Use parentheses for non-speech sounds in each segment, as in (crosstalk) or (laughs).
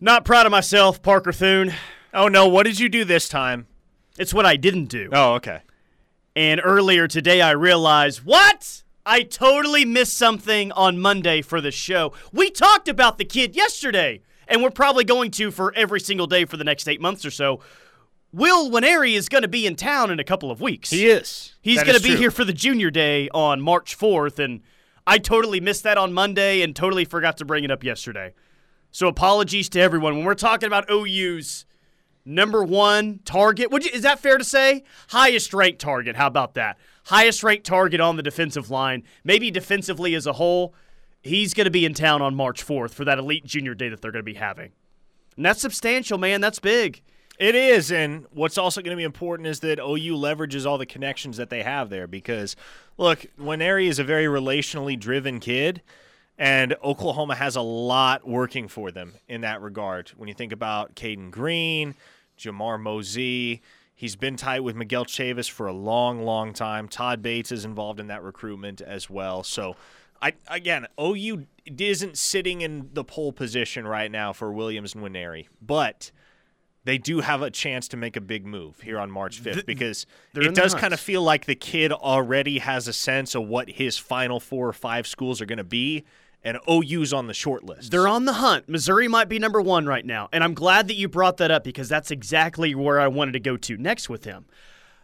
Not proud of myself, Parker Thune. Oh no, what did you do this time? It's what I didn't do. Oh, okay. And earlier today, I realized what? I totally missed something on Monday for the show. We talked about the kid yesterday, and we're probably going to for every single day for the next eight months or so. Will Nwaneri is going to be in town in a couple of weeks. He is. He's That going is to be true. here for the junior day on March 4th, and I totally missed that on Monday and totally forgot to bring it up yesterday. So apologies to everyone. When we're talking about OU's number one target, would you, is that fair to say? Highest ranked target. How about that? Highest ranked target on the defensive line, maybe defensively as a whole. He's going to be in town on March 4th for that elite junior day that they're going to be having. And that's substantial, man. That's big. It is, and what's also going to be important is that OU leverages all the connections that they have there. Because, look, Nwaneri is a very relationally driven kid, and Oklahoma has a lot working for them in that regard. When you think about Caden Green, Jamar Mosey, he's been tight with Miguel Chavis for a long, long time. Todd Bates is involved in that recruitment as well. So, I again, OU isn't sitting in the pole position right now for Williams and Nwaneri, but they do have a chance to make a big move here on March 5th because they're it does kind of feel like the kid already has a sense of what his final four or five schools are going to be, and OU's on the short list. They're on the hunt. Missouri might be number one right now. And I'm glad that you brought that up because that's exactly where I wanted to go to next with him.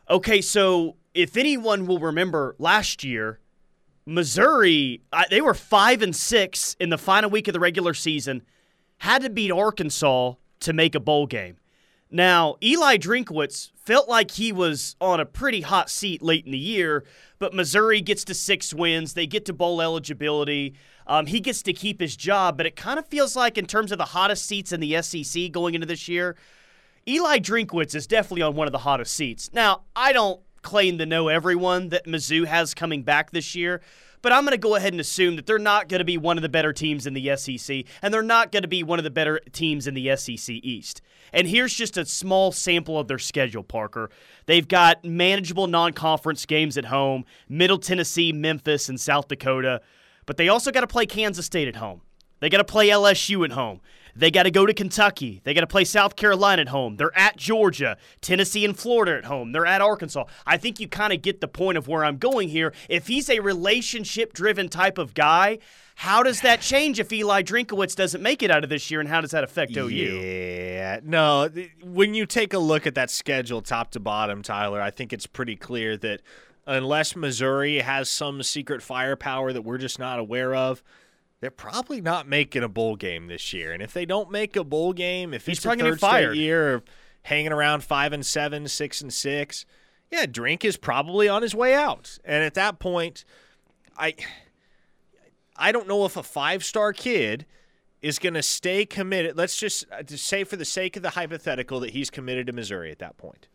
Okay, so if anyone will remember last year, Missouri, they were five and six in the final week of the regular season, had to beat Arkansas to make a bowl game. Now, Eli Drinkwitz felt like he was on a pretty hot seat late in the year, but Missouri gets to six wins. They get to bowl eligibility. Um, he gets to keep his job, but it kind of feels like, in terms of the hottest seats in the SEC going into this year, Eli Drinkwitz is definitely on one of the hottest seats. Now, I don't claim to know everyone that Mizzou has coming back this year, but I'm going to go ahead and assume that they're not going to be one of the better teams in the SEC, and they're not going to be one of the better teams in the SEC East. And here's just a small sample of their schedule, Parker. They've got manageable non conference games at home Middle Tennessee, Memphis, and South Dakota, but they also got to play Kansas State at home. They got to play LSU at home. They got to go to Kentucky. They got to play South Carolina at home. They're at Georgia, Tennessee, and Florida at home. They're at Arkansas. I think you kind of get the point of where I'm going here. If he's a relationship driven type of guy, how does that change if Eli Drinkwitz doesn't make it out of this year, and how does that affect OU? Yeah, no. When you take a look at that schedule, top to bottom, Tyler, I think it's pretty clear that unless Missouri has some secret firepower that we're just not aware of, they're probably not making a bowl game this year. And if they don't make a bowl game, if He's it's probably third fired. straight year of hanging around five and seven, six and six, yeah, Drink is probably on his way out. And at that point, I I don't know if a five star kid is going to stay committed. Let's just uh, to say, for the sake of the hypothetical, that he's committed to Missouri at that point.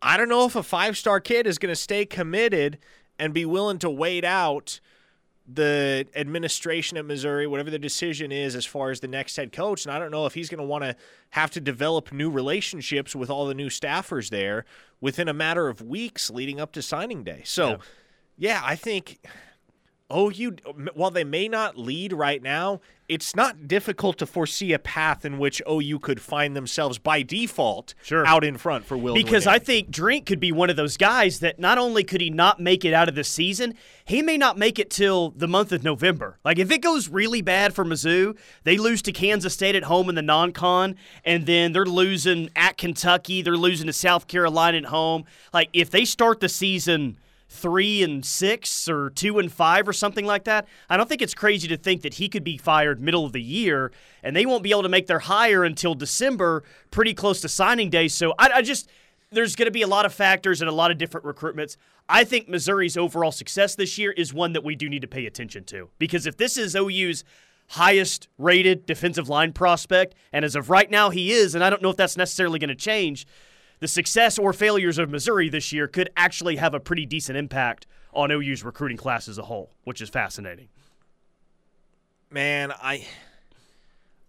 I don't know if a five star kid is going to stay committed and be willing to wait out the administration at Missouri, whatever the decision is as far as the next head coach. And I don't know if he's going to want to have to develop new relationships with all the new staffers there within a matter of weeks leading up to signing day. So, yeah, I think OU, while they may not lead right now, it's not difficult to foresee a path in which OU could find themselves by default Sure. out in front for Will. Because. I think Drink could be one of those guys that not only could he not make it out of the season, he may not make it till the month of November. Like if it goes really bad for Mizzou, they lose to Kansas State at home in the non-con, and then they're losing at Kentucky, they're losing to South Carolina at home. Like if they start the season three and six or two and five or something like that. I don't think it's crazy to think that he could be fired middle of the year and they won't be able to make their hire until December, pretty close to signing day. So I, I just there's going to be a lot of factors and a lot of different recruitments. I think Missouri's overall success this year is one that we do need to pay attention to because if this is OU's highest rated defensive line prospect, and as of right now he is, and I don't know if that's necessarily going to change, the success or failures of Missouri this year could actually have a pretty decent impact on OU's recruiting class as a whole, which is fascinating. man, I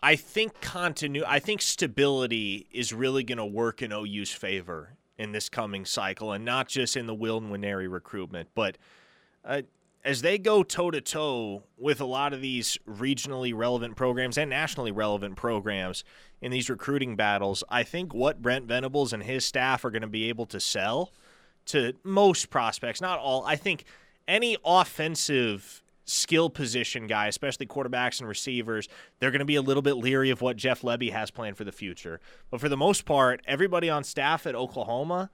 I think continu I think stability is really going to work in OU's favor in this coming cycle, and not just in the Will and Nwaneri recruitment, but uh, as they go toe to toe with a lot of these regionally relevant programs and nationally relevant programs in these recruiting battles, I think what Brent Venables and his staff are going to be able to sell to most prospects, not all, I think any offensive skill position guy, especially quarterbacks and receivers, they're going to be a little bit leery of what Jeff Lebby has planned for the future. But for the most part, everybody on staff at Oklahoma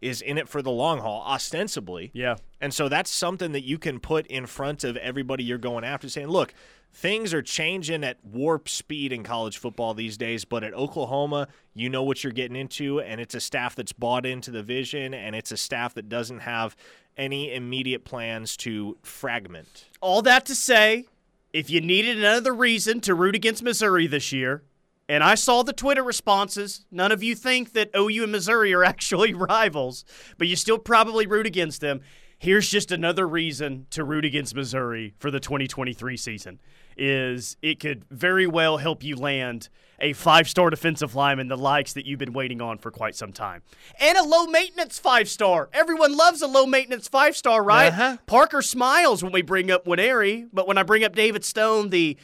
is in it for the long haul, ostensibly. Yeah. And so that's something that you can put in front of everybody you're going after, saying, look, things are changing at warp speed in college football these days, but at Oklahoma, you know what you're getting into, and it's a staff that's bought into the vision, and it's a staff that doesn't have any immediate plans to fragment. All that to say, if you needed another reason to root against Missouri this year, and I saw the Twitter responses. None of you think that OU and Missouri are (laughs) actually rivals, but you still probably root against them. Here's just another reason to root against Missouri for the 2023 season is it could very well help you land a five-star defensive lineman the likes that you've been waiting on for quite some time. And a low maintenance five-star. Everyone loves a low maintenance five-star, right? Uh-huh. Parker smiles when we bring up Nwaneri, but when I bring up David Stone, the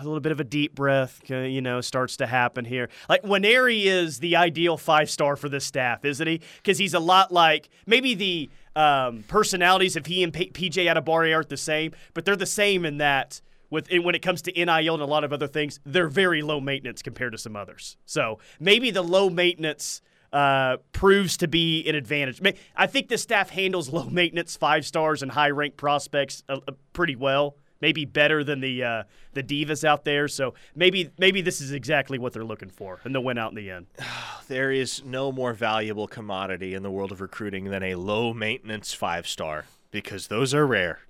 a little bit of a deep breath, uh, you know, starts to happen here. Like Nwaneri is the ideal five star for this staff, isn't he? Because he's a lot like maybe the um, personalities of he and P- PJ Adebawore aren't the same, but they're the same in that. With when it comes to NIL and a lot of other things, they're very low maintenance compared to some others. So maybe the low maintenance uh, proves to be an advantage. I think the staff handles low maintenance five stars and high ranked prospects uh, uh, pretty well maybe better than the uh, the divas out there. So maybe maybe this is exactly what they're looking for, and they'll win out in the end. (sighs) There is no more valuable commodity in the world of recruiting than a low maintenance five star because those are rare.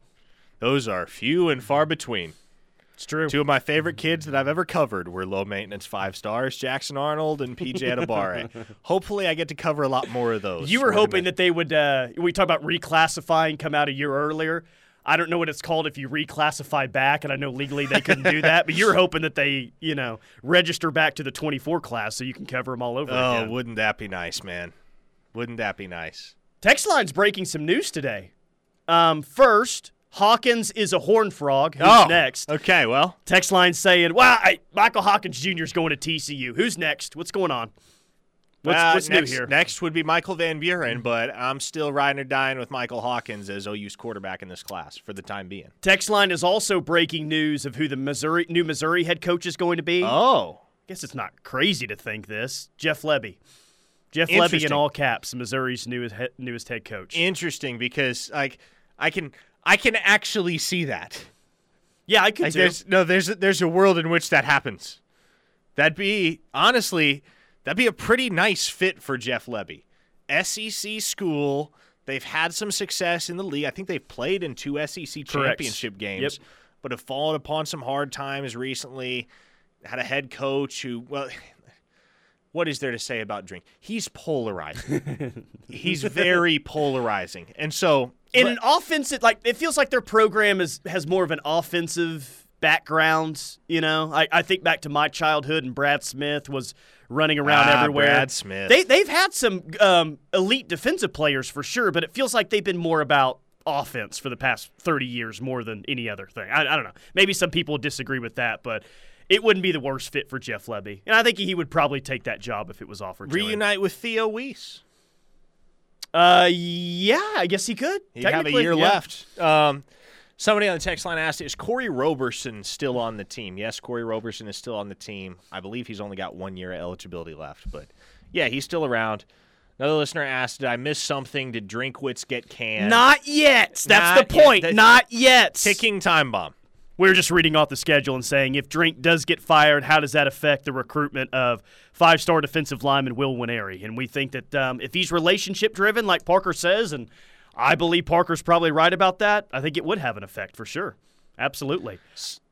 Those are few and far between. It's true. Two of my favorite kids that I've ever covered were low maintenance five stars, Jackson Arnold and PJ Adebawore. (laughs) Hopefully, I get to cover a lot more of those. You were hoping that they would. Uh, we talk about reclassifying, come out a year earlier. I don't know what it's called if you reclassify back, and I know legally they couldn't do that, but you're (laughs) hoping that they, you know, register back to the 24 class so you can cover them all over oh, again. wouldn't that be nice, man? Wouldn't that be nice? Text line's breaking some news today. Um, first, Hawkins is a horn frog. Who's oh, next? Okay, well. Text line saying, "Wow, I, Michael Hawkins Jr. is going to TCU. Who's next? What's going on?" What's, uh, what's next, new here? Next would be Michael Van Buren, but I'm still riding or dying with Michael Hawkins as OU's quarterback in this class for the time being. Text line is also breaking news of who the Missouri new Missouri head coach is going to be. Oh, I guess it's not crazy to think this. Jeff Lebby. Jeff Lebby in all caps, Missouri's newest newest head coach. Interesting because like I can I can actually see that. Yeah, I could like, too. There's, no, there's a, there's a world in which that happens. That'd be honestly That'd be a pretty nice fit for Jeff Lebby. SEC school. They've had some success in the league. I think they've played in two SEC championship Correct. games, yep. but have fallen upon some hard times recently. Had a head coach who, well, (sighs) what is there to say about Drink? He's polarizing. (laughs) He's very polarizing, and so in an offensive, like it feels like their program is has more of an offensive background. You know, I, I think back to my childhood, and Brad Smith was running around ah, everywhere. Brad Smith. They they've had some um, elite defensive players for sure, but it feels like they've been more about offense for the past 30 years more than any other thing. I, I don't know. Maybe some people disagree with that, but it wouldn't be the worst fit for Jeff Lebby. And I think he would probably take that job if it was offered Reunite with Theo Wease. Uh, yeah, I guess he could. He'd have a year yeah. left. Um, somebody on the text line asked, "Is Corey Roberson still on the team?" Yes, Corey Roberson is still on the team. I believe he's only got one year of eligibility left, but yeah, he's still around. Another listener asked, "Did I miss something? Did Drinkwitz get canned?" Not yet. That's Not the yet. point. The- Not yet. ticking time bomb. We are just reading off the schedule and saying if Drink does get fired, how does that affect the recruitment of five-star defensive lineman Will Nwaneri? And we think that um, if he's relationship-driven, like Parker says, and I believe Parker's probably right about that, I think it would have an effect for sure. Absolutely.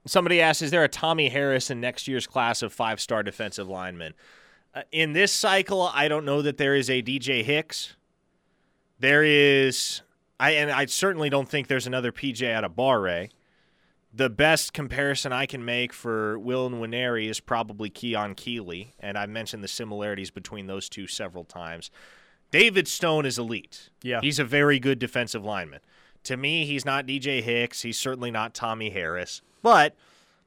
Somebody asked, "Is there a Tommy Harris in next year's class of five-star defensive linemen?" Uh, in this cycle, I don't know that there is a DJ Hicks. There is, I and I certainly don't think there's another PJ out of Barre. The best comparison I can make for Will and Nwaneri is probably Keon Keeley, and I've mentioned the similarities between those two several times. David Stone is elite. Yeah. He's a very good defensive lineman. To me, he's not DJ Hicks. He's certainly not Tommy Harris. But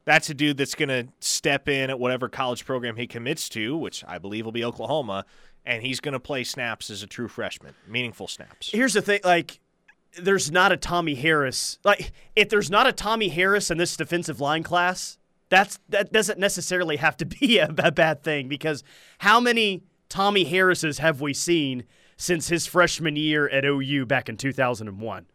that's a dude that's going to step in at whatever college program he commits to, which I believe will be Oklahoma, and he's going to play snaps as a true freshman, meaningful snaps. Here's the thing, like there's not a Tommy Harris. Like if there's not a Tommy Harris in this defensive line class, that's that doesn't necessarily have to be a, (laughs) a bad thing because how many Tommy Harris's have we seen since his freshman year at OU back in 2001?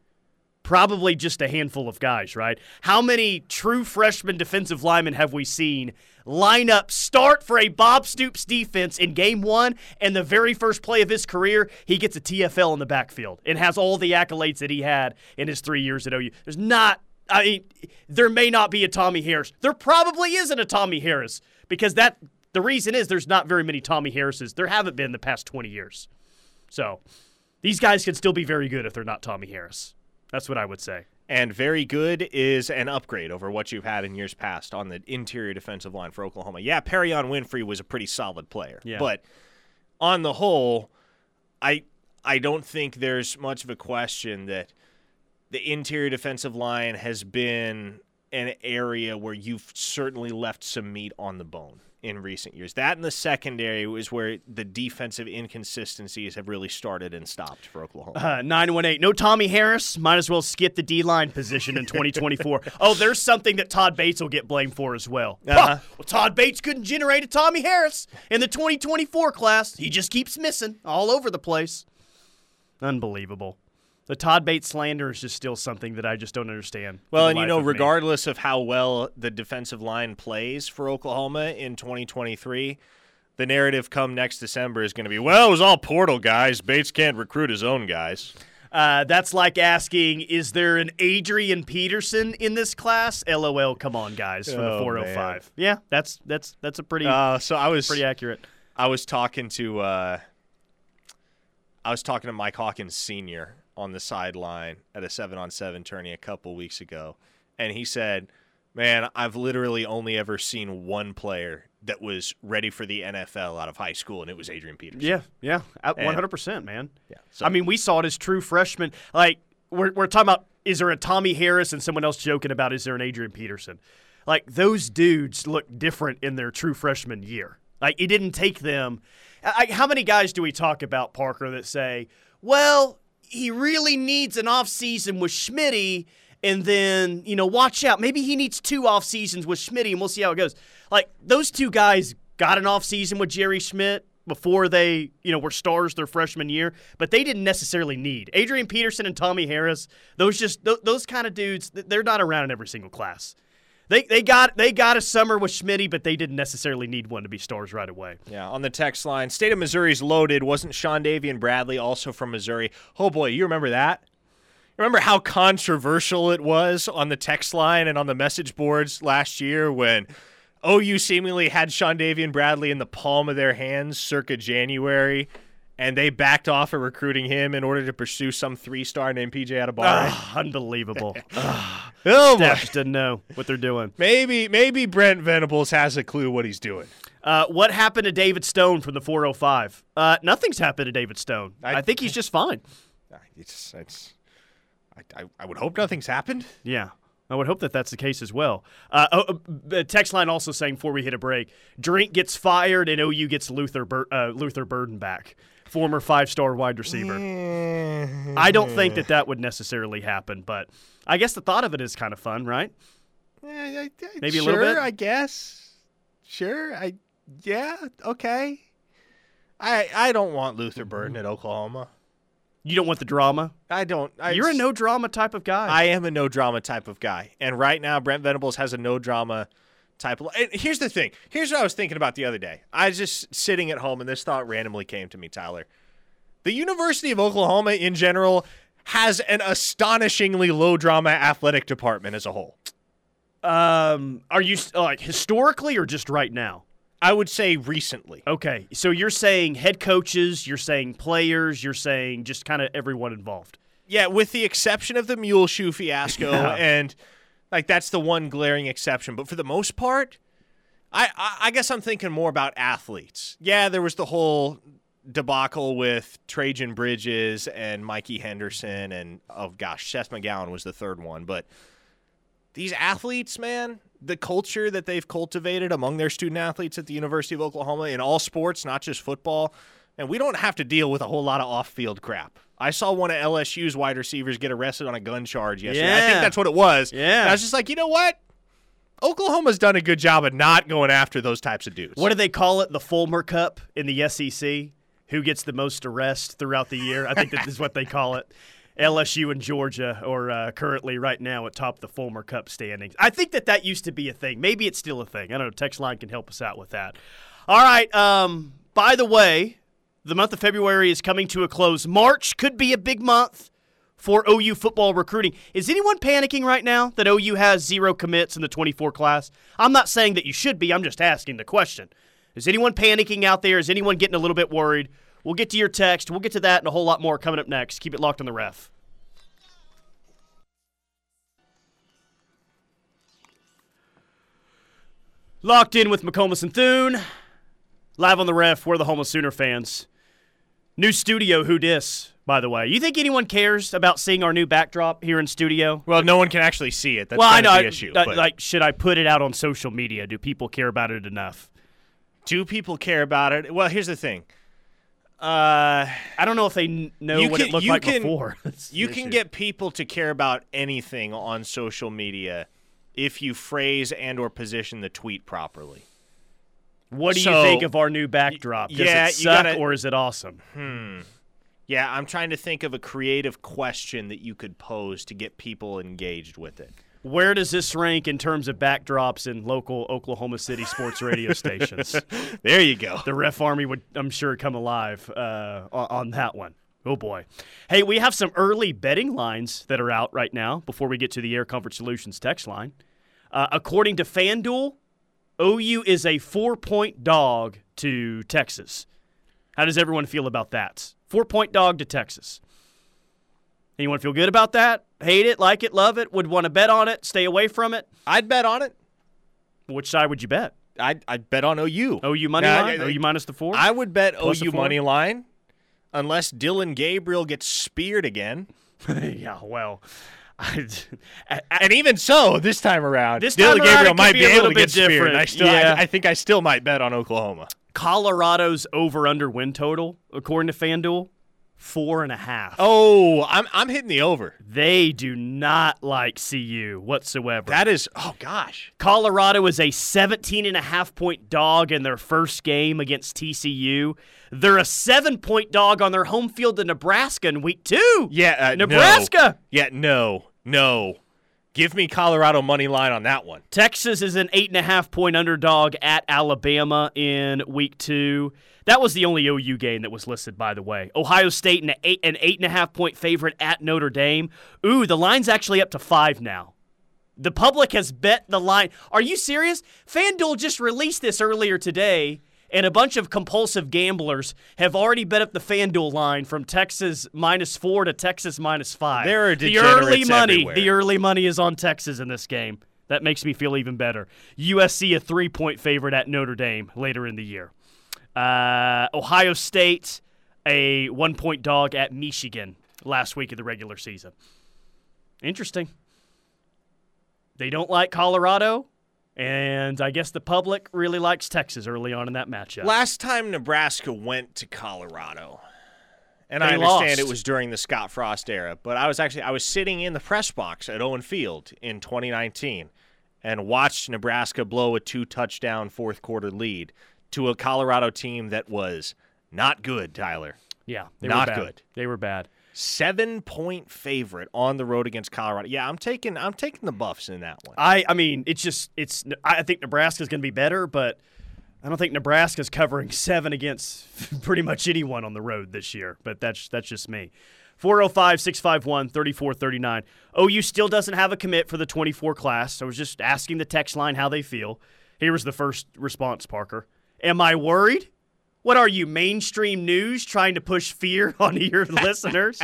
Probably just a handful of guys, right? How many true freshman defensive linemen have we seen line up, start for a Bob Stoops defense in game one, and the very first play of his career, he gets a TFL in the backfield and has all the accolades that he had in his three years at OU? There's not I mean, there may not be a Tommy Harris. There probably isn't a Tommy Harris because that the reason is there's not very many Tommy Harrises. There haven't been the past 20 years. So these guys can still be very good if they're not Tommy Harris. That's what I would say. And very good is an upgrade over what you've had in years past on the interior defensive line for Oklahoma. Yeah, Perrion Winfrey was a pretty solid player. Yeah. But on the whole, I I don't think there's much of a question that – the interior defensive line has been an area where you've certainly left some meat on the bone in recent years. That and the secondary was where the defensive inconsistencies have really started and stopped for Oklahoma. Uh, 918. No Tommy Harris. Might as well skip the D line position in 2024. (laughs) oh, there's something that Todd Bates will get blamed for as well. Uh-huh. well, Todd Bates couldn't generate a Tommy Harris in the 2024 class. He just keeps missing all over the place. Unbelievable the Todd Bates slander is just still something that I just don't understand. Well, and you know, regardless me. of how well the defensive line plays for Oklahoma in 2023, the narrative come next December is going to be, well, it was all portal guys. Bates can't recruit his own guys. Uh, that's like asking, is there an Adrian Peterson in this class? LOL. Come on, guys, for oh, the 405. Man. Yeah, that's that's that's a pretty. Uh, so I was pretty accurate. I was talking to uh, I was talking to Mike Hawkins Senior on the sideline at a seven on seven tourney a couple weeks ago, and he said, "Man, I've literally only ever seen one player that was ready for the NFL out of high school, and it was Adrian Peterson." Yeah, yeah, one hundred percent, man. Yeah, so. I mean, we saw it as true freshmen. Like we're we're talking about, is there a Tommy Harris and someone else joking about is there an Adrian Peterson? Like those dudes look different in their true freshman year. Like it didn't take them. I, how many guys do we talk about Parker that say, "Well, he really needs an off season with Schmitty, and then you know watch out. Maybe he needs two off seasons with Schmitty, and we'll see how it goes. Like those two guys got an off season with Jerry Schmidt before they you know were stars their freshman year, but they didn't necessarily need Adrian Peterson and Tommy Harris. Those just th- those kind of dudes. They're not around in every single class. They, they got they got a summer with Schmitty, but they didn't necessarily need one to be stars right away. Yeah, on the text line, State of Missouri's loaded. Wasn't Shondavian Bradley also from Missouri? Oh boy, you remember that? Remember how controversial it was on the text line and on the message boards last year when OU seemingly had Shondavian Bradley in the palm of their hands circa January and they backed off of recruiting him in order to pursue some three star named PJ Adebawore. (laughs) Oh, unbelievable. oh, Staff just didn't know what they're doing. Maybe maybe Brent Venables has a clue what he's doing. Uh, what happened to David Stone from the 405? Uh, nothing's happened to David Stone. I, I think he's just fine. It's, it's, I, I, I would hope nothing's happened. Yeah. I would hope that that's the case as well. Uh, oh, uh, text line also saying before we hit a break, Drink gets fired and OU gets Luther Bur- uh, Luther Burden back former five star wide receiver. I don't think that that would necessarily happen, but I guess the thought of it is kind of fun, right? i Maybe sure, a little bit. I guess. Sure. I yeah. Okay. I I don't want Luther Burden at Oklahoma. You don't want the drama. I don't. I, You're a no drama type of guy. I am a no drama type of guy, and right now Brent Venables has a no drama type of. And here's the thing. Here's what I was thinking about the other day. I was just sitting at home, and this thought randomly came to me, Tyler. The University of Oklahoma, in general, has an astonishingly low drama athletic department as a whole. Um, are you like historically or just right now? I would say recently. Okay, so you're saying head coaches, you're saying players, you're saying just kind of everyone involved. Yeah, with the exception of the mule shoe fiasco (laughs) and like that's the one glaring exception. But for the most part, I, I, I guess I'm thinking more about athletes. Yeah, there was the whole debacle with Trajan Bridges and Mikey Henderson and oh gosh, Seth McGowan was the third one, but these athletes, man, the culture that they've cultivated among their student athletes at the University of Oklahoma in all sports, not just football, and we don't have to deal with a whole lot of off-field crap. I saw one of LSU's wide receivers get arrested on a gun charge yesterday. I think that's what it was. Yeah. And I was just like, you know what? Oklahoma's done a good job of not going after those types of dudes. What do they call it? The Fulmer Cup in the SEC? Who gets the most arrests throughout the year? I think that is what they call it. (laughs) LSU and Georgia are uh, currently right now atop the Fulmer Cup standings. I think that that used to be a thing. Maybe it's still a thing. I don't know. Text line can help us out with that. All right. Um, by the way, the month of February is coming to a close. March could be a big month for OU football recruiting. Is anyone panicking right now that OU has zero commits in the 24 class? I'm not saying that you should be. I'm just asking the question. Is anyone panicking out there? Is anyone getting a little bit worried? We'll get to your text. We'll get to that and a whole lot more coming up next. Keep it locked on the ref. Locked in with McComas and Thune. Live on the ref. We're the Homo Sooner fans. New studio, who dis, by the way. You think anyone cares about seeing our new backdrop here in studio? Well, no one can actually see it. That's well, I know. the issue. I- but like, should I put it out on social media? Do people care about it enough? do people care about it? Well, here's the thing. Uh, I don't know if they know what can- it looked like can- before. (laughs) You can issue. get people to care about anything on social media if you phrase and or position the tweet properly. What do you think of our new backdrop? Does yeah, it suck gotta- or is it awesome? Hmm. Yeah, I'm trying to think of a creative question that you could pose to get people engaged with it. Where does this rank in terms of backdrops in local Oklahoma City sports radio (laughs) stations? There you go. the ref army would, I'm sure, come alive uh, on, on that one. Oh boy. Hey, we have some early betting lines that are out right now before we get to the Air Comfort Solutions text line. Uh, according to FanDuel, OU is a four point dog to Texas. How does everyone feel about that? Four point dog to Texas. Anyone feel good about that? Hate it, like it, love it, would want to bet on it, stay away from it? I'd bet on it. Which side would you bet? I'd, I'd bet on OU. OU money Now, line? I- OU minus the four? I would bet Plus OU money line unless Dillon Gabriel gets speared again. (laughs) yeah, well, I, (laughs) And even so, this time around, This Dillon time around, Gabriel might be be, a able little to bit get speared. different. I still, Yeah. I, I think I still might bet on Oklahoma. Colorado's over under win total, according to FanDuel, four and a half. Oh, I'm I'm hitting the over. They do not like CU whatsoever. That is, oh gosh, Colorado is a 17 and a half point dog in their first game against TCU. They're a seven point dog on their home field in Nebraska in week two. yeah, uh, no. Nebraska. Yeah, no, no. Give me Colorado money line on that one. Texas is an eight and a half point underdog at Alabama in week two. That was the only OU game that was listed, by the way. Ohio State an eight an eight and a half point favorite at Notre Dame. Ooh, the line's actually up to five now. The public has bet the line. Are you serious? FanDuel just released this earlier today, and a bunch of compulsive gamblers have already bet up the FanDuel line from Texas minus four to Texas minus five. There are the early money. everywhere. The early money is on Texas in this game. That makes me feel even better. USC a three point favorite at Notre Dame later in the year. Uh, Ohio State a one point dog at Michigan last week of the regular season. Interesting. They don't like Colorado, and I guess the public really likes Texas early on in that matchup. Last time Nebraska went to Colorado, and They I understand lost. it was during the Scott Frost era, but I was actually I was sitting in the press box at Owen Field in 2019 and watched Nebraska blow a two touchdown fourth quarter lead to a Colorado team that was not good, Tyler. yeah, they Not were bad. good. They were bad. Seven point favorite on the road against Colorado. Yeah, I'm taking I'm taking the Buffs in that one. I, I mean, it's just it's. I think Nebraska's going to be better, but I don't think Nebraska's covering seven against (laughs) pretty much anyone on the road this year. But that's that's just me. 405 651 3439. OU still doesn't have a commit for the 24 class. I was just asking the text line how they feel. Here was the first response, Parker. Am I worried? What are you, mainstream news trying to push fear (laughs) onto your listeners?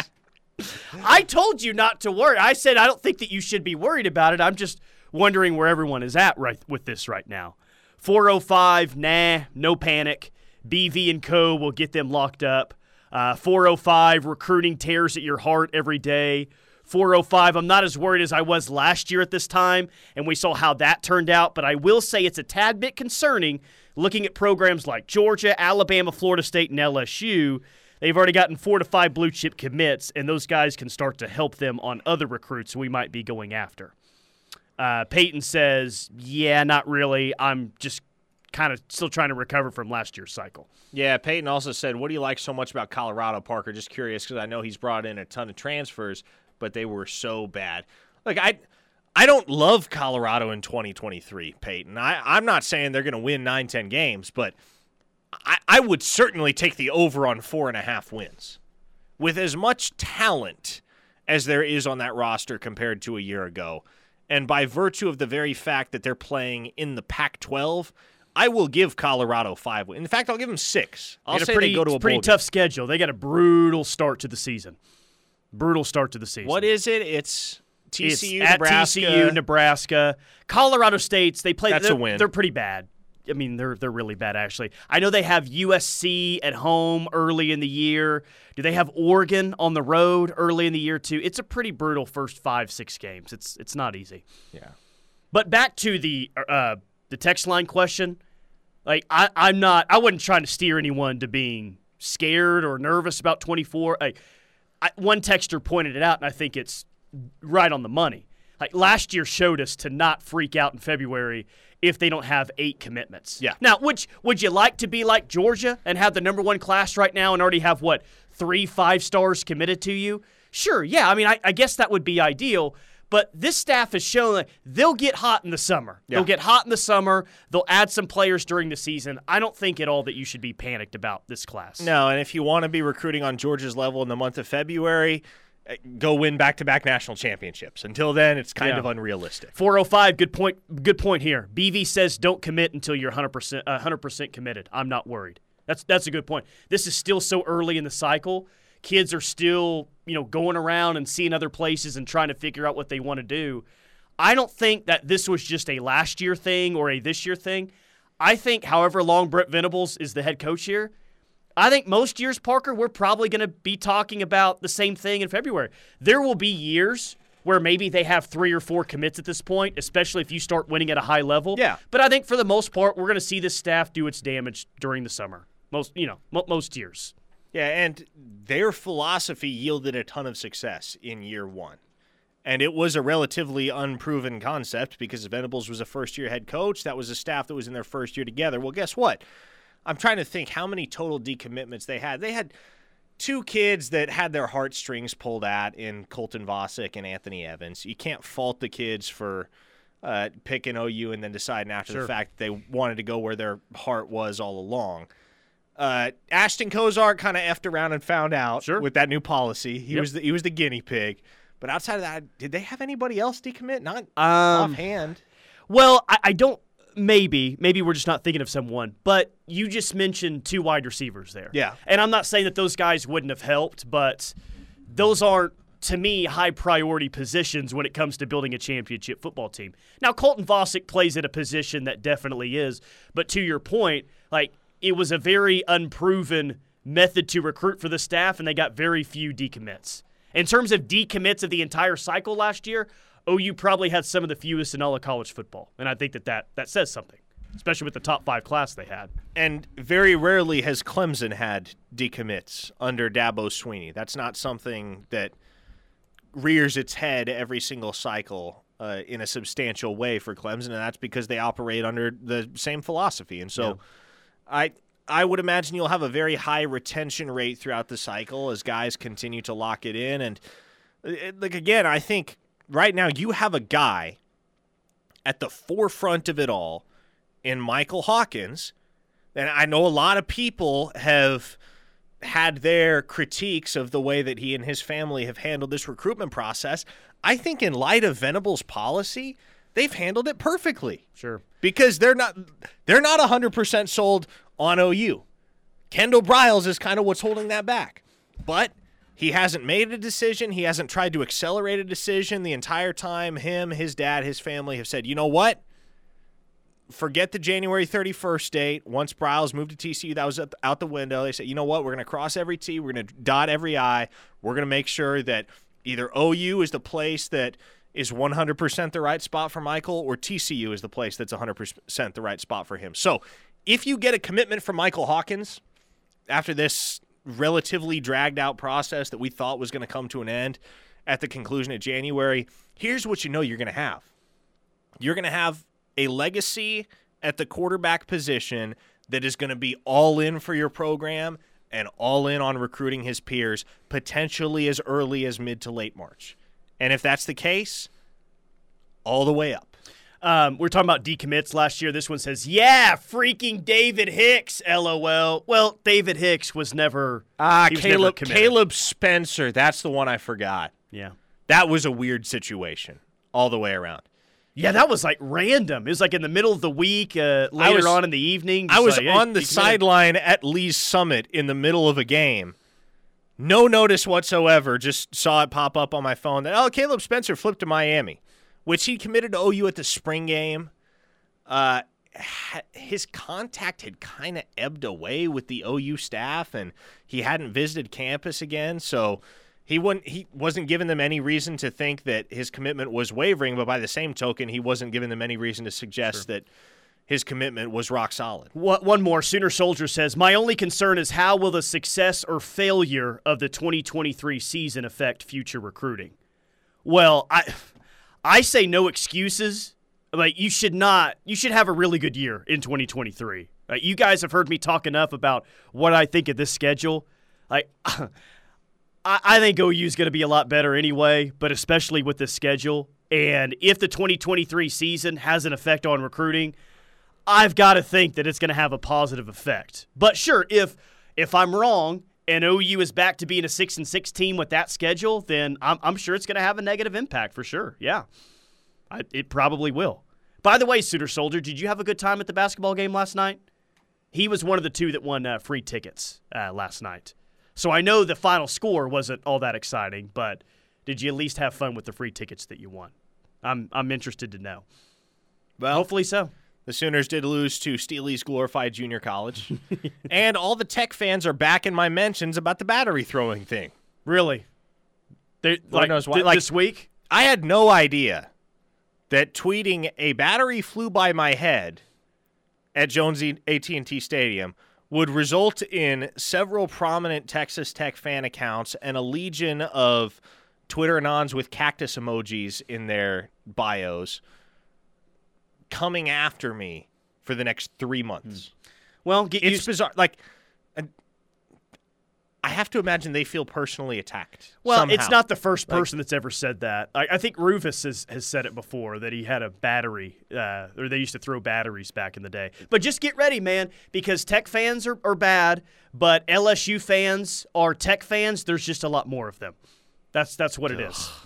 (laughs) I told you not to worry. I said I don't think that you should be worried about it. I'm just wondering where everyone is at right with this right now. 405, nah, no panic. BV and Co. will get them locked up. Uh, 405 recruiting tears at your heart every day. 405, I'm not as worried as I was last year at this time, and we saw how that turned out, but I will say it's a tad bit concerning looking at programs like Georgia, Alabama, Florida State, and LSU. They've already gotten four to five blue chip commits, and those guys can start to help them on other recruits we might be going after. Uh, Peyton says, Yeah, not really. I'm just kind of still trying to recover from last year's cycle. Yeah, Peyton also said, What do you like so much about Colorado, Parker? Just curious because I know he's brought in a ton of transfers, but they were so bad. Like, I. I don't love Colorado in 2023, Peyton. I, I'm not saying they're going to win 9, 10 games, but I, I would certainly take the over on four and a half wins. With as much talent as there is on that roster compared to a year ago, and by virtue of the very fact that they're playing in the Pac 12, I will give Colorado five. In fact, I'll give them six. I'll say pretty, they go to a pretty tough schedule. They got a brutal start to the season. Brutal start to the season. What is it? It's TCU, Nebraska. TCU, Nebraska, Colorado State's. They play. That's a win. They're pretty bad. I mean, they're they're really bad actually. I know they have USC at home early in the year. Do they have Oregon on the road early in the year too? It's a pretty brutal first five six games. It's it's not easy. Yeah. But back to the uh, the text line question. Like I, I'm not. I wasn't trying to steer anyone to being scared or nervous about 24. Like, I, one texter pointed it out, and I think it's right on the money. Like last year showed us to not freak out in February if they don't have eight commitments. Yeah. Now, which would you like to be like Georgia and have the number one class right now and already have what three five stars committed to you? Sure. Yeah. I mean, I, I guess that would be ideal. But this staff has shown that they'll get hot in the summer. Yeah. They'll get hot in the summer. They'll add some players during the season. I don't think at all that you should be panicked about this class. No, and if you want to be recruiting on Georgia's level in the month of February, go win back-to-back national championships. Until then, it's kind Yeah. of unrealistic. 405, good point. Good point here. BV says don't commit until you're 100% 100% uh, committed. I'm not worried. That's that's a good point. This is still so early in the cycle. Kids are still, you know, going around and seeing other places and trying to figure out what they want to do. I don't think that this was just a last year thing or a this year thing. I think however long Brent Venables is the head coach here, I think most years, Parker, we're probably going to be talking about the same thing in February. There will be years where maybe they have three or four commits at this point, especially if you start winning at a high level. Yeah. But I think for the most part, we're going to see this staff do its damage during the summer. Most, you know, mo- most years. Yeah, and their philosophy yielded a ton of success in year one. And it was a relatively unproven concept because Venables was a first year head coach. That was a staff that was in their first year together. Well, guess what? I'm trying to think how many total decommitments they had. They had two kids that had their heartstrings pulled at in Colton Vasek and Anthony Evans. You can't fault the kids for uh, picking OU and then deciding after Sure. the fact that they wanted to go where their heart was all along. Uh, Ashton Cozart kind of effed around and found out Sure. with that new policy. He Yep. was the, he was the guinea pig. But outside of that, did they have anybody else decommit? Not Um, offhand. Well, I, I don't. Maybe, maybe we're just not thinking of someone. But you just mentioned two wide receivers there. Yeah. And I'm not saying that those guys wouldn't have helped, but those aren't to me high priority positions when it comes to building a championship football team. Now, Colton Vasek plays at a position that definitely is. But to your point, like it was a very unproven method to recruit for the staff, and they got very few decommits. In terms of decommits of the entire cycle last year, OU probably had some of the fewest in all of college football, and I think that that, that says something, especially with the top five class they had. And very rarely has Clemson had decommits under Dabo Swinney. That's not something that rears its head every single cycle uh, in a substantial way for Clemson, and that's because they operate under the same philosophy. And so, I I would imagine you'll have a very high retention rate throughout the cycle as guys continue to lock it in. And uh, like again, I think right now you have a guy at the forefront of it all in Michael Hawkins. And I know a lot of people have had their critiques of the way that he and his family have handled this recruitment process. I think in light of Venable's policy, they've handled it perfectly Sure. because they're not they're not 100% sold on OU. Kendall Briles is kind of what's holding that back. But he hasn't made a decision. He hasn't tried to accelerate a decision the entire time. Him, his dad, his family have said, "You know what? forget the January 31st date. Once Briles moved to TCU, that was out the window. They said, you know what? We're going to cross every T. We're going to dot every I. We're going to make sure that either OU is the place that is 100% the right spot for Michael or TCU is the place that's 100% the right spot for him. So if you get a commitment from Michael Hawkins after this relatively dragged out process that we thought was going to come to an end at the conclusion of January, here's what you know you're going to have. You're going to have a legacy at the quarterback position that is going to be all in for your program and all in on recruiting his peers potentially as early as mid to late March. And if that's the case, all the way up. Um, we're talking about decommits last year. This one says, "Yeah, freaking David Hicks." LOL. Well, David Hicks was never. Ah, was Caleb never Caleb Spencer. That's the one I forgot. Yeah. That was a weird situation all the way around. Yeah, that was like random. It was like in the middle of the week, uh, later was, on in the evening. I was like, on hey, the sideline at Lee's Summit in the middle of a game. No notice whatsoever. Just saw it pop up on my phone that oh, Caleb Spencer flipped to Miami which he committed to OU at the spring game. Uh, his contact had kind of ebbed away with the OU staff, and he hadn't visited campus again. So he wouldn't he wasn't giving them any reason to think that his commitment was wavering. But by the same token, he wasn't giving them any reason to suggest sure. that his commitment was rock solid. One more. Sooner Soldier says, My only concern is how will the success or failure of the 2023 season affect future recruiting? Well, I I say no excuses. Like you should not. You should have a really good year in 2023. Like, you guys have heard me talk enough about what I think of this schedule. Like (laughs) I, I think OU is going to be a lot better anyway, but especially with this schedule. And if the 2023 season has an effect on recruiting, I've got to think that it's going to have a positive effect. But sure, if if I'm wrong and OU is back to being a six and six team with that schedule, then I'm, I'm sure it's going to have a negative impact for sure. Yeah, I, it probably will. By the way, Sooner Soldier, did you have a good time at the basketball game last night? He was one of the two that won uh, free tickets uh, last night. So I know the final score wasn't all that exciting, but did you at least have fun with the free tickets that you won? I'm I'm interested to know. Well, hopefully so. The Sooners did lose to Steely's glorified junior college. (laughs) and all the tech fans are back in my mentions about the battery throwing thing. Really? They, like, knows why. Th- like, this week? I had no idea that tweeting a battery flew by my head at Jones AT&T Stadium would result in several prominent Texas Tech fan accounts and a legion of Twitter anons with cactus emojis in their bios – coming after me for the next three months. Hmm. Well, it's used- bizarre. Like, I have to imagine they feel personally attacked. Well, somehow. it's not the first person like, that's ever said that. I, I, think Rufus has, has said it before that he had a battery, uh, or they used to throw batteries back in the day. But just get ready, man, because Tech fans are, are bad, but LSU fans are Tech fans. There's just a lot more of them. That's that's what it is. (sighs)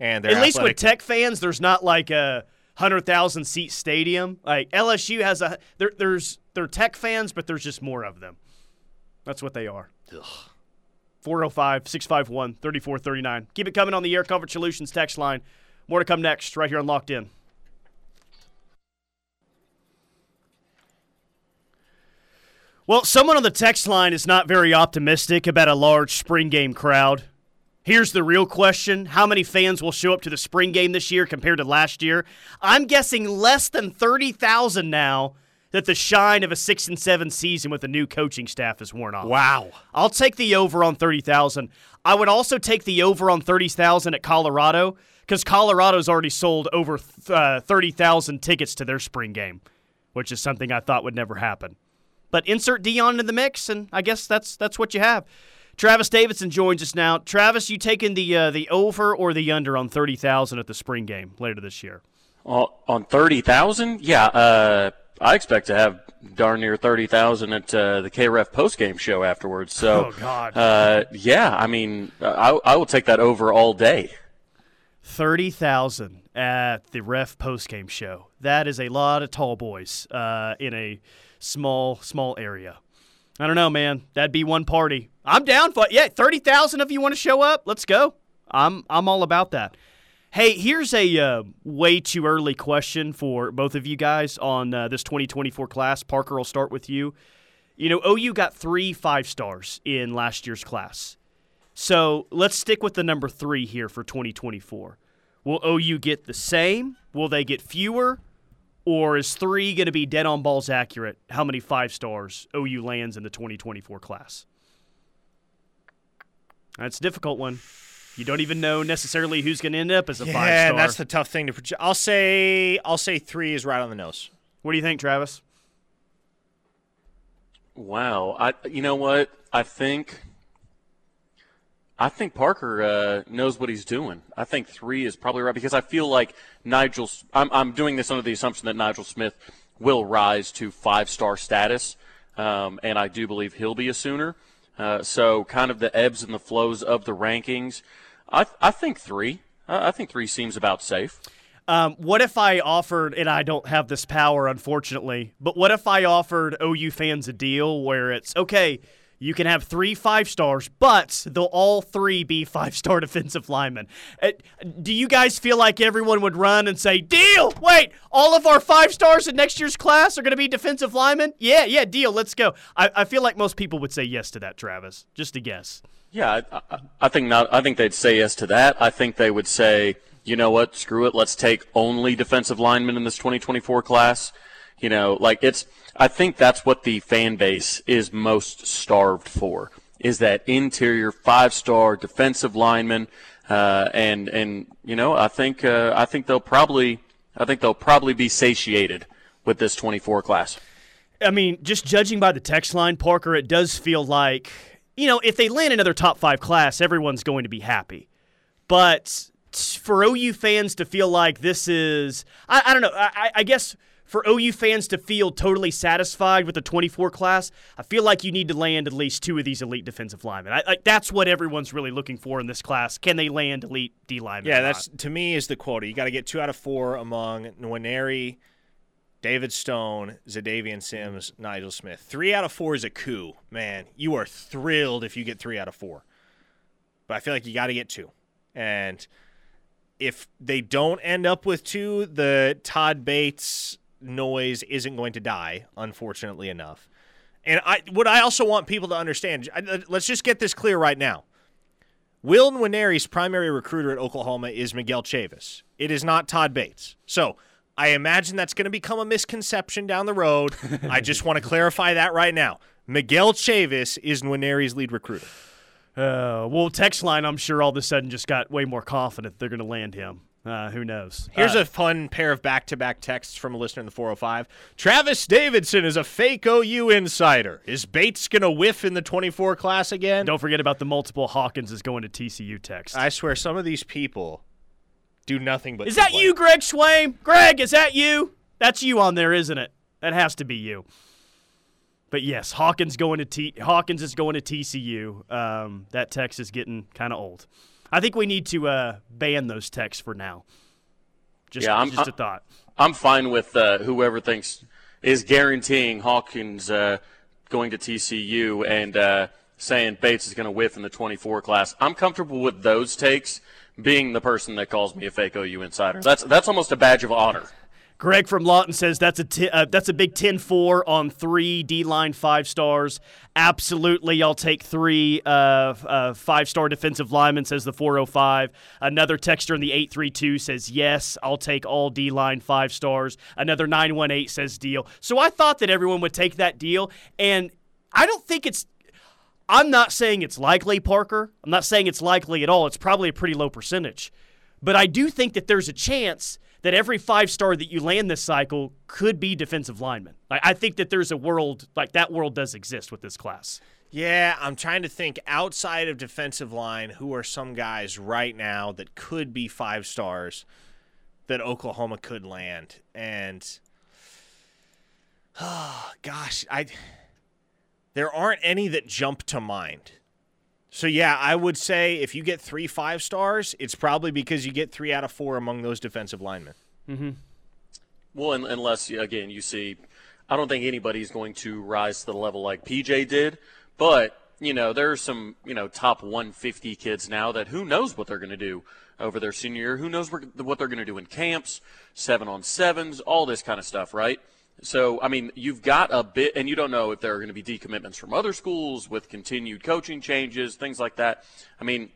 And at athletic. least with Tech fans, there's not like a hundred thousand seat stadium. Like LSU has a there, there's they're Tech fans, but there's just more of them. That's what they are. 405 651 3439. Keep it coming on the Air Comfort Solutions text line. More to come next, right here on Locked In. Well, someone on the text line is not very optimistic about a large spring game crowd. Here's the real question How many fans will show up to the spring game this year compared to last year? I'm guessing less than 30,000 now that the shine of a 6 and 7 season with a new coaching staff is worn off. Wow. I'll take the over on 30,000. I would also take the over on 30,000 at Colorado because Colorado's already sold over uh, 30,000 tickets to their spring game, which is something I thought would never happen. But insert Deion into the mix, and I guess that's that's what you have. Travis Davidson joins us now. Travis, you taking the uh, the over or the under on thirty thousand at the spring game later this year? Uh, on thirty thousand, yeah. Uh, I expect to have darn near thirty thousand at uh, the KREF post game show afterwards. So, oh God, uh, yeah. I mean, I, I will take that over all day. Thirty thousand at the Ref post game show. That is a lot of tall boys uh, in a small small area. I don't know, man. That'd be one party. I'm down for it. yeah. Thirty thousand of you want to show up? Let's go. I'm I'm all about that. Hey, here's a uh, way too early question for both of you guys on uh, this 2024 class. Parker, I'll start with you. You know, OU got three five stars in last year's class. So let's stick with the number three here for 2024. Will OU get the same? Will they get fewer? Or is three going to be dead on balls accurate? How many five stars OU lands in the 2024 class? That's a difficult one. You don't even know necessarily who's going to end up as a yeah, five star. and that's the tough thing to project. I'll say I'll say three is right on the nose. what do you think, Travis? Wow. I you know what? I think I think Parker uh, knows what he's doing. I think three is probably right because I feel like Nigel. I'm I'm doing this under the assumption that Nigel Smith will rise to five star status, um, and I do believe he'll be a Sooner. Uh, so kind of the ebbs and the flows of the rankings. I I think three. I think three seems about safe. Um, what if I offered, and I don't have this power, unfortunately, but what if I offered OU fans a deal where it's okay, you can have three five stars, but they'll all three be (laughs) five star defensive linemen? Uh, do you guys feel like everyone would run and say, deal? Wait, all of our five stars in next year's class are going to be defensive linemen? Yeah, yeah, deal, let's go. I, I feel like most people would say yes to that, Travis. Just a guess. Yeah, I, I, I think not. I think they'd say yes to that. I think they would say, you know what, screw it, let's take only defensive linemen in this 2024 class. You know, like it's. I think that's what the fan base is most starved for. Is that interior five-star defensive lineman, uh, and and you know, I think uh, I think they'll probably I think they'll probably be satiated with this 24 class. I mean, just judging by the text line, Parker, it does feel like, you know, if they land another top five class, everyone's going to be happy. But for OU fans to feel like this is, I, I don't know, I, I guess for OU fans to feel totally satisfied with the 24 class, I feel like you need to land at least two of these elite defensive linemen. I, like that's what everyone's really looking for in this class. Can they land elite D linemen? Yeah, that's to me is the quota. You got to get two out of four among Nwaneri, David Stone, Xadavian Sims, Nigel Smith. Three out of four is a coup. Man, you are thrilled if you get three out of four. But I feel like you got to get two. And if they don't end up with two, the Todd Bates noise isn't going to die, unfortunately enough. And I what I also want people to understand, I- let's just get this clear right now. Will Nwaneri's primary recruiter at Oklahoma is Miguel Chavis. It is not Todd Bates. So I imagine that's going to become a misconception down the road. I just want to (laughs) clarify that right now. Miguel Chavis is Nwaneri's lead recruiter. Uh, well, text line, I'm sure all of a sudden just got way more confident they're going to land him. Uh, who knows? Here's Uh, a fun pair of back to back texts from a listener in the 405. Travis Davidson is a fake OU insider. Is Bates going to whiff in the 24 class again? Don't forget about the multiple Hawkins is going to TCU text. I swear, some of these people do nothing but. is that you, Greg Swaim? Greg, is that you? That's you on there, isn't it? That has to be you. But yes, Hawkins going to T- Hawkins is going to TCU. Um, that text is getting kind of old. I think we need to uh, ban those texts for now. Just, Yeah, I'm- just a thought. I'm fine with uh, whoever thinks is guaranteeing Hawkins uh, going to TCU and uh, saying Bates is going to whiff in the 24 class. I'm comfortable with those takes being the person that calls me a fake OU insider. That's that's almost a badge of honor. Greg from Lawton says that's a t- uh, that's a big 10-4 on three D line five stars. Absolutely, I'll take three uh, uh, five star defensive linemen. Says the 405. Another texture in the 832 says yes, I'll take all D line five stars. Another 918 says deal. So I thought that everyone would take that deal, and I don't think it's. I'm not saying it's likely, Parker. I'm not saying it's likely at all. It's probably a pretty low percentage. But I do think that there's a chance that every five star that you land this cycle could be defensive linemen. Like, I think that there's a world, like that world does exist with this class. Yeah, I'm trying to think outside of defensive line, who are some guys right now that could be five stars that Oklahoma could land? And oh (sighs) gosh, I there aren't any that jump to mind. So yeah, I would say if you get three five stars, it's probably because you get three out of four among those defensive linemen. Mm-hmm. Well, un- unless again you see, I don't think anybody's going to rise to the level like PJ did, but you know there are some you know top 150 kids now that who knows what they're going to do over their senior year. Who knows what they're going to do in camps, seven on sevens, all this kind of stuff, right? So, I mean, you've got a bit, and you don't know if there are going to be decommitments from other schools with continued coaching changes, things like that. I mean,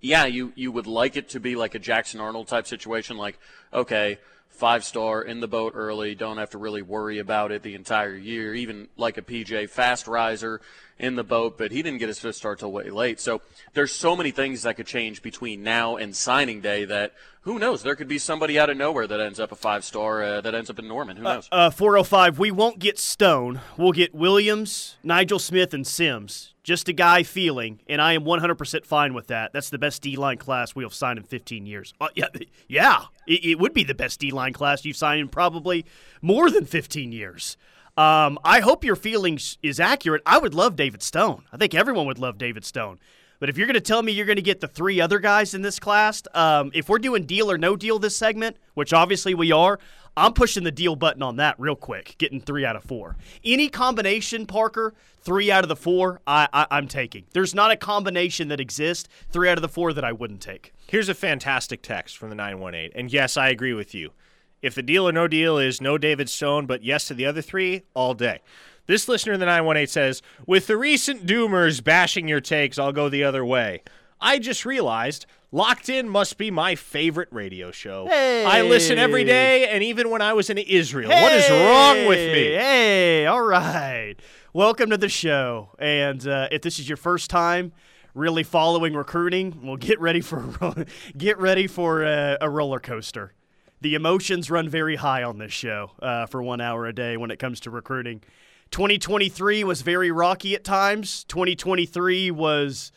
yeah, you, you would like it to be like a Jackson Arnold type situation, like, okay, five star in the boat early, don't have to really worry about it the entire year, even like a PJ fast riser in the boat, but he didn't get his fifth start till way late. So there's so many things that could change between now and signing day that who knows? There could be somebody out of nowhere that ends up a five star uh, that ends up in Norman. Who uh, knows? Uh, uh, 405. We won't get Stone. We'll get Williams, Nigel Smith, and Sims. Just a guy feeling, and I am 100% fine with that. That's the best D line class we have signed in 15 years. Uh, yeah, yeah, it, it would be the best D line class you've signed in probably more than 15 years. Um, I hope your feelings is accurate. I would love David Stone. I think everyone would love David Stone. But if you're going to tell me you're going to get the three other guys in this class, um, if we're doing deal or no deal this segment, which obviously we are, I'm pushing the deal button on that real quick, getting three out of four. Any combination, Parker, three out of the four, I, I, am taking. There's not a combination that exists, three out of the four that I wouldn't take. Here's a fantastic text from the 918. And yes, I agree with you. If the deal or no deal is no David Stone, but yes to the other three, all day. This listener in the 918 says, With the recent doomers bashing your takes, I'll go the other way. I just realized Locked In must be my favorite radio show. Hey. I listen every day, and even when I was in Israel. Hey. What is wrong with me? Hey, all right. Welcome to the show. And uh, if this is your first time, really following recruiting, well, get ready for (laughs) get ready for a, a roller coaster the emotions run very high on this show uh, for one hour a day when it comes to recruiting. 2023 was very rocky at times. 2023 was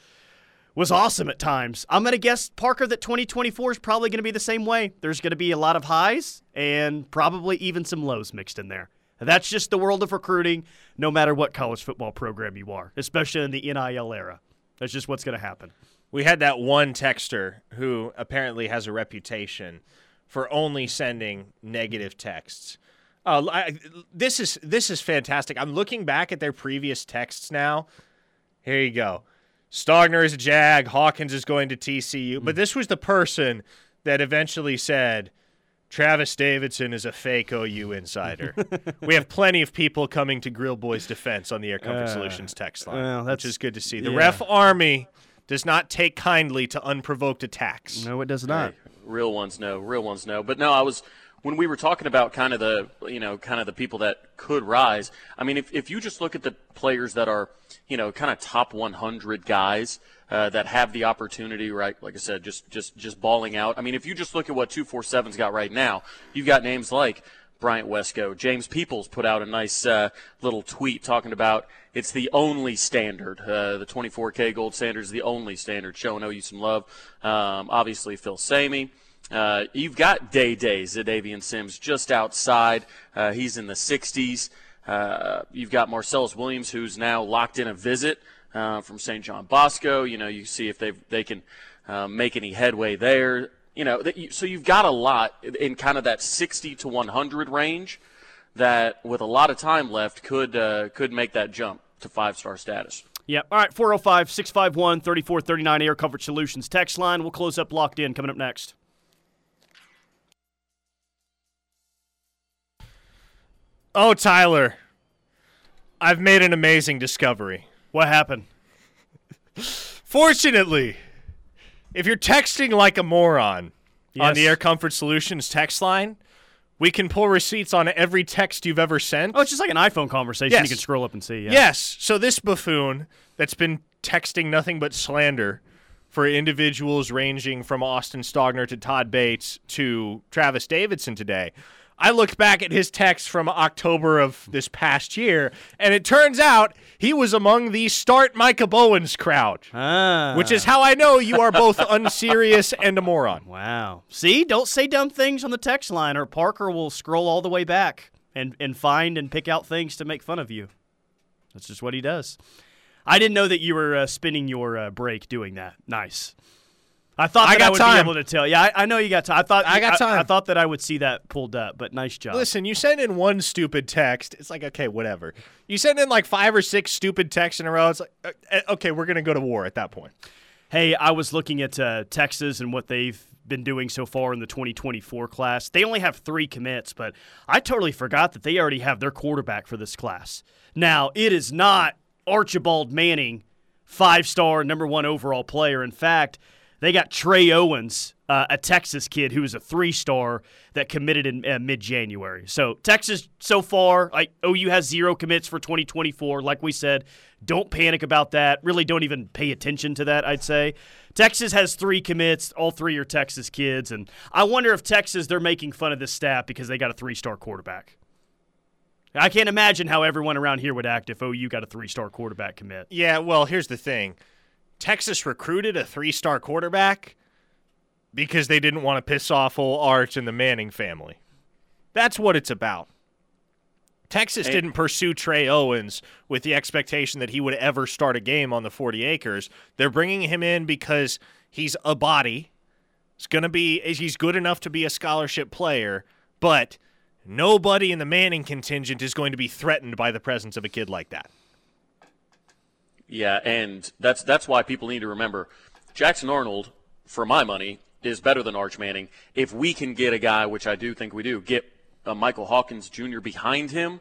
was awesome at times. I'm going to guess Parker that 2024 is probably going to be the same way. There's going to be a lot of highs and probably even some lows mixed in there. That's just the world of recruiting, no matter what college football program you are, especially in the NIL era. That's just what's going to happen. We had that one texter who apparently has a reputation for only sending negative texts. Uh, I, this is this is fantastic. I'm looking back at their previous texts now. Here you go. Stogner is a jag. Hawkins is going to TCU. Mm. But this was the person that eventually said, Travis Davidson is a fake OU insider. (laughs) we have plenty of people coming to Grill Boys' defense on the Air Comfort uh, Solutions text line, well, which is good to see. The yeah. ref army does not take kindly to unprovoked attacks. No, it does not. Real ones know. Real ones know. But no, I was when we were talking about kind of the you know kind of the people that could rise. I mean, if if you just look at the players that are you know kind of top 100 guys uh, that have the opportunity, right? Like I said, just just just balling out. I mean, if you just look at what 247's got right now, you've got names like Bryant Wesco. James Peoples put out a nice uh, little tweet talking about it's the only standard. Uh, the 24K gold standard is the only standard. Showing OU some love. Um, obviously, Phil Samey. Uh, you've got Day Day Xadavian Sims just outside. Uh, he's in the 60s. Uh, you've got Marcellus Williams, who's now locked in a visit uh, from St. John Bosco. You know, you see if they they can make any headway there you know, so you've got a lot in kind of that 60 to 100 range that, with a lot of time left, could uh, could make that jump to five star status. Yeah. All right. 405 651 3439 Air Comfort Solutions text line. We'll close up locked in coming up next. Oh, Tyler. I've made an amazing discovery. What happened? Fortunately, if you're texting like a moron yes. on the Air Comfort Solutions text line, we can pull receipts on every text you've ever sent. Oh, it's just like an iPhone conversation. Yes. You can scroll up and see. Yeah. Yes. So this buffoon that's been texting nothing but slander for individuals ranging from Austin Stogner to Todd Bates to Travis Davidson today I looked back at his text from October of this past year, and it turns out he was among the start Micah Bowens crowd, ah. which is how I know you are both (laughs) unserious and a moron. Wow. See, don't say dumb things on the text line, or Parker will scroll all the way back and, and find and pick out things to make fun of you. That's just what he does. I didn't know that you were uh, spinning your uh, break doing that. Nice. I thought I, got I would time. be able to tell. Yeah, I, I, know you got time. I thought I got time. I, I, thought that I would see that pulled up, but nice job. Listen, you send in one stupid text. It's like okay, whatever. You send in like five or six stupid texts in a row. It's like uh, uh, okay, we're gonna go to war at that point. Hey, I was looking at uh, Texas and what they've been doing so far in the 2024 class. They only have three commits, but I totally forgot that they already have their quarterback for this class. Now, it is not Archibald Manning, five star, number one overall player. In fact, they got Trey Owens, uh, a Texas kid who is a three star that committed in uh, mid January. So, Texas so far, like OU has zero commits for 2024. Like we said, don't panic about that. Really don't even pay attention to that, I'd say. Texas has three commits. All three are Texas kids. And I wonder if Texas, they're making fun of this staff because they got a three star quarterback. I can't imagine how everyone around here would act if OU got a three star quarterback commit. Yeah, well, here's the thing Texas recruited a three star quarterback because they didn't want to piss off old Arch and the Manning family. That's what it's about. Texas Hey. didn't pursue Trey Owens with the expectation that he would ever start a game on the 40 acres. They're bringing him in because he's a body. It's going to be he's good enough to be a scholarship player, but nobody in the Manning contingent is going to be threatened by the presence of a kid like that. Yeah, and that's that's why people need to remember Jackson Arnold, for my money, is better than Arch Manning. If we can get a guy, which I do think we do, get Michael Hawkins Jr. behind him,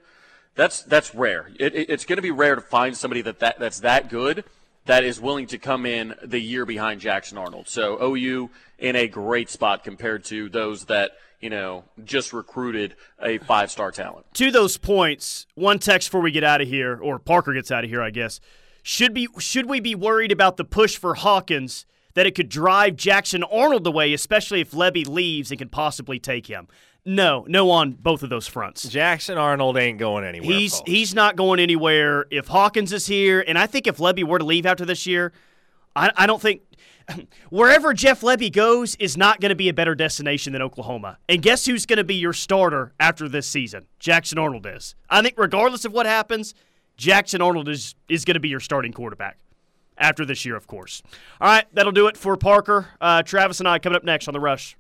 that's that's rare. It, it, it's going to be rare to find somebody that, that that's that good that is willing to come in the year behind Jackson Arnold. So OU in a great spot compared to those that you know just recruited a five star talent. to those points, one text before we get out of here, or Parker gets out of here, I guess. Should be should we be worried about the push for Hawkins that it could drive Jackson Arnold away, especially if Lebby leaves and can possibly take him? No, no on both of those fronts. Jackson Arnold ain't going anywhere. He's folks. he's not going anywhere. If Hawkins is here, and I think if Lebby were to leave after this year, I, I don't think (clears throat) wherever Jeff Lebby goes is not going to be a better destination than Oklahoma. And guess who's going to be your starter after this season? Jackson Arnold is. I think regardless of what happens, Jackson Arnold is is going to be your starting quarterback after this year, of course. All right, that'll do it for Parker, uh, Travis, and I coming up next on the Rush.